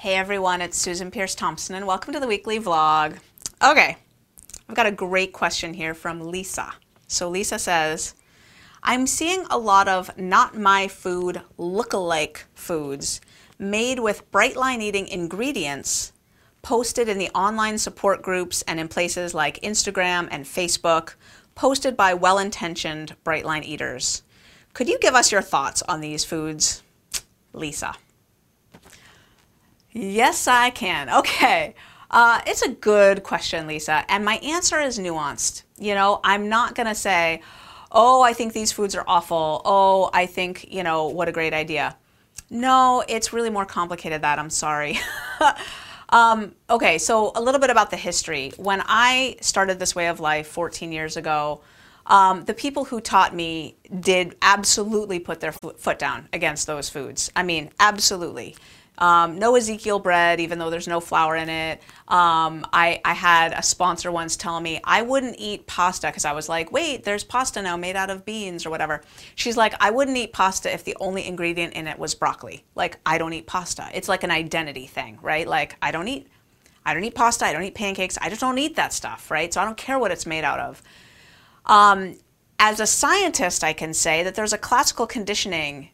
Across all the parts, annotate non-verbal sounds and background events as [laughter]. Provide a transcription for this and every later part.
Hey everyone, it's Susan Peirce Thompson, and welcome to the weekly vlog. Okay, I've got a great question here from Lisa. So, Lisa says, I'm seeing a lot of not my food look-alike foods made with Brightline eating ingredients posted in the online support groups and in places like Instagram and Facebook, posted by well intentioned Brightline eaters. Could you give us your thoughts on these foods? Lisa. Yes, I can. Okay. Uh, it's a good question, Lisa. And my answer is nuanced. You know, I'm not going to say, oh, I think these foods are awful. Oh, I think, you know, what a great idea. No, it's really more complicated than that. I'm sorry. [laughs] um, okay, so a little bit about the history. When I started this way of life 14 years ago, um, the people who taught me did absolutely put their foot down against those foods. I mean, absolutely. Um, no Ezekiel bread, even though there's no flour in it. Um, I, I, had a sponsor once tell me I wouldn't eat pasta because I was like, wait, there's pasta now made out of beans or whatever. She's like, I wouldn't eat pasta if the only ingredient in it was broccoli. Like, I don't eat pasta. It's like an identity thing, right? Like, I don't eat. I don't eat pasta. I don't eat pancakes. I just don't eat that stuff, right? So I don't care what it's made out of. Um, as a scientist, I can say that there's a classical conditioning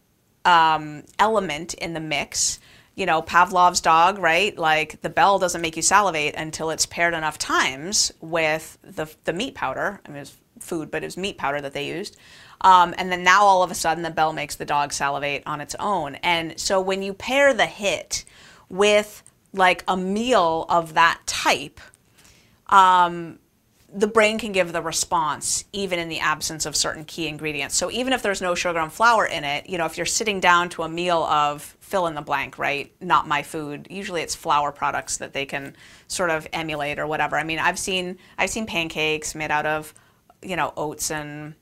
um, element in the mix you know, Pavlov's dog, right? Like the bell doesn't make you salivate until it's paired enough times with the, the meat powder. I mean, it was food, but it was meat powder that they used. Um, and then now all of a sudden the bell makes the dog salivate on its own. And so when you pair the hit with like a meal of that type, um, the brain can give the response even in the absence of certain key ingredients. So even if there's no sugar and flour in it, you know, if you're sitting down to a meal of fill in the blank, right? Not my food. Usually it's flour products that they can sort of emulate or whatever. I mean, I've seen I've seen pancakes made out of, you know, oats and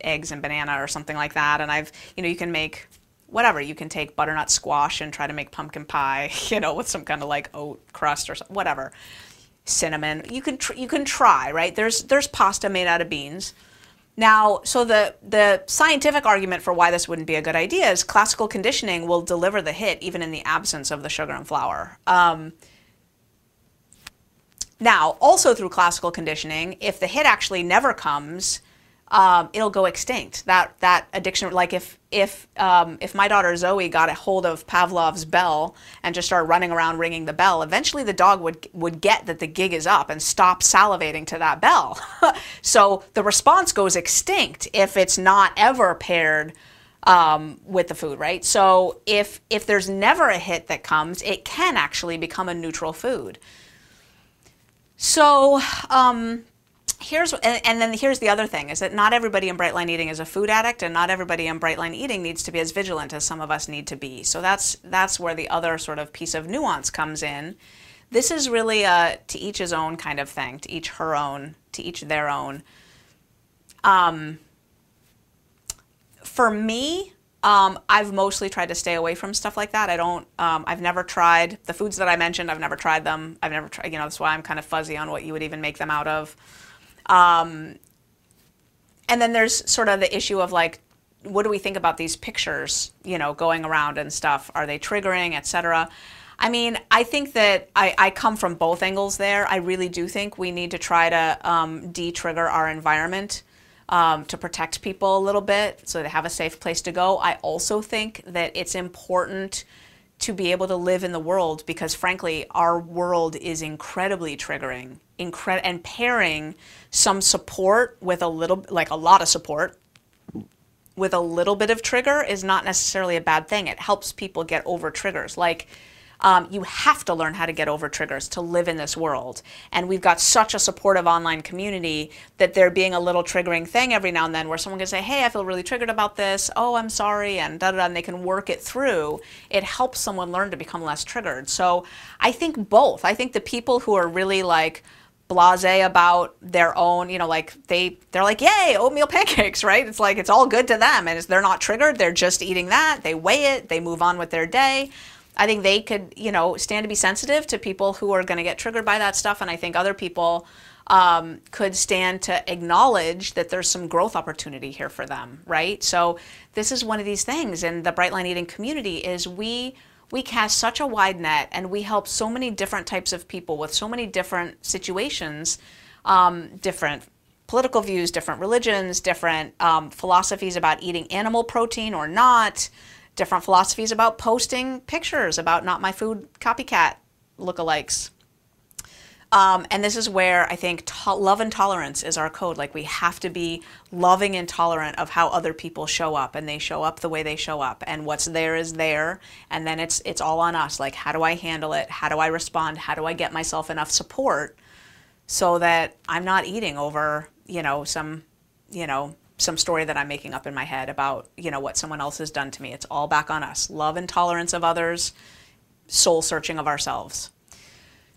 eggs and banana or something like that, and I've, you know, you can make whatever. You can take butternut squash and try to make pumpkin pie, [laughs] you know, with some kind of like oat crust or whatever cinnamon. You can you can try, right? There's there's pasta made out of beans. Now, so the the scientific argument for why this wouldn't be a good idea is classical conditioning will deliver the hit even in the absence of the sugar and flour. Um, now, also through classical conditioning, if the hit actually never comes, um, it'll go extinct. That that addiction, like if if um, if my daughter Zoe got a hold of Pavlov's bell and just started running around ringing the bell, eventually the dog would would get that the gig is up and stop salivating to that bell. [laughs] so the response goes extinct if it's not ever paired um, with the food, right? So if if there's never a hit that comes, it can actually become a neutral food. So um, here's and, then here's the other thing is that not everybody in Brightline Eating is a food addict, and not everybody in Brightline Eating needs to be as vigilant as some of us need to be. So that's that's where the other sort of piece of nuance comes in. This is really a to each his own kind of thing, to each her own, to each their own. Um, for me, um, I've mostly tried to stay away from stuff like that. I don't. Um, I've never tried the foods that I mentioned. I've never tried them. I've never tried. You know, that's why I'm kind of fuzzy on what you would even make them out of. Um, and then there's sort of the issue of like, what do we think about these pictures, you know, going around and stuff? Are they triggering, etc.? I mean, I think that I, I, come from both angles there. I really do think we need to try to um, de-trigger our environment um, to protect people a little bit so they have a safe place to go. I also think that it's important to be able to live in the world because frankly our world is incredibly triggering incre- and pairing some support with a little like a lot of support with a little bit of trigger is not necessarily a bad thing. It helps people get over triggers. Like um, you have to learn how to get over triggers to live in this world. And we've got such a supportive online community that there being a little triggering thing every now and then where someone can say, hey, I feel really triggered about this. Oh, I'm sorry. And da da da. And they can work it through. It helps someone learn to become less triggered. So I think both. I think the people who are really like, blase about their own, you know, like they they're like, "Yay, oatmeal [laughs] pancakes," right? It's like it's all good to them and they're not triggered. They're just eating that. They weigh it, they move on with their day. I think they could, you know, stand to be sensitive to people who are going to get triggered by that stuff. And I think other people um, could stand to acknowledge that there's some growth opportunity here for them, right? So this is one of these things. And the Brightline Eating community is we we cast such a wide net and we help so many different types of people with so many different situations, um, different political views, different religions, different um, philosophies about eating animal protein or not, different philosophies about posting pictures about not my food copycat lookalikes. Um, and this is where I think love and tolerance is our code. Like we have to be loving and tolerant of how other people show up, and they show up the way they show up, and what's there is there, and then it's it's all on us. Like how do I handle it? How do I respond? How do I get myself enough support so that I'm not eating over you know some you know some story that I'm making up in my head about you know what someone else has done to me. It's all back on us. Love and tolerance of others, soul searching of ourselves.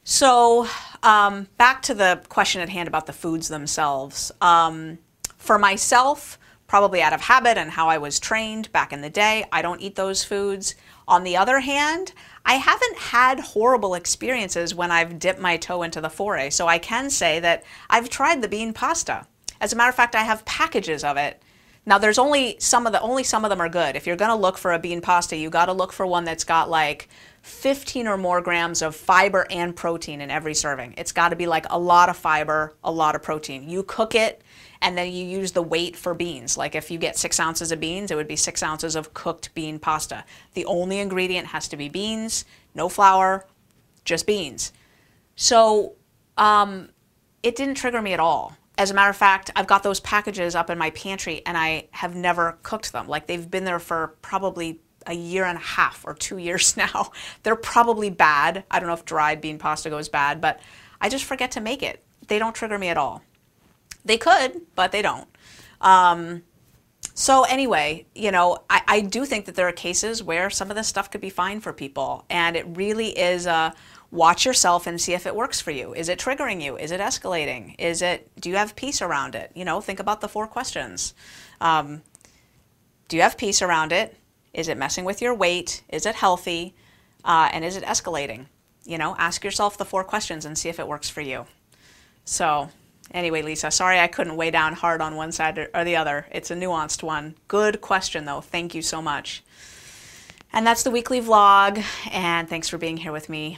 So, um, back to the question at hand about the foods themselves. Um, for myself, probably out of habit and how I was trained back in the day, I don't eat those foods. On the other hand, I haven't had horrible experiences when I've dipped my toe into the foray. So I can say that I've tried the bean pasta. As a matter of fact, I have packages of it. Now there's only some of the only some of them are good. If you're going to look for a bean pasta, you got to look for one that's got like 15 or more grams of fiber and protein in every serving. It's got to be like a lot of fiber, a lot of protein. You cook it and then you use the weight for beans. Like if you get six ounces of beans, it would be six ounces of cooked bean pasta. The only ingredient has to be beans, no flour, just beans. So um, it didn't trigger me at all. As a matter of fact, I've got those packages up in my pantry and I have never cooked them. Like they've been there for probably a year and a half or two [laughs] years now. They're probably bad. I don't know if dried bean pasta goes bad, but I just forget to make it. They don't trigger me at all. They could, but they don't. Um, so anyway, you know, I, I, do think that there are cases where some of this stuff could be fine for people, and it really is a watch yourself and see if it works for you. Is it triggering you? Is it escalating? Is it? Do you have peace around it? You know, think about the four questions. Um, do you have peace around it? Is it messing with your weight? Is it healthy? Uh, and is it escalating? You know, ask yourself the four questions and see if it works for you. So, anyway, Lisa, sorry I couldn't weigh down hard on one side or the other. It's a nuanced one. Good question, though. Thank you so much. And that's the weekly vlog. And thanks for being here with me.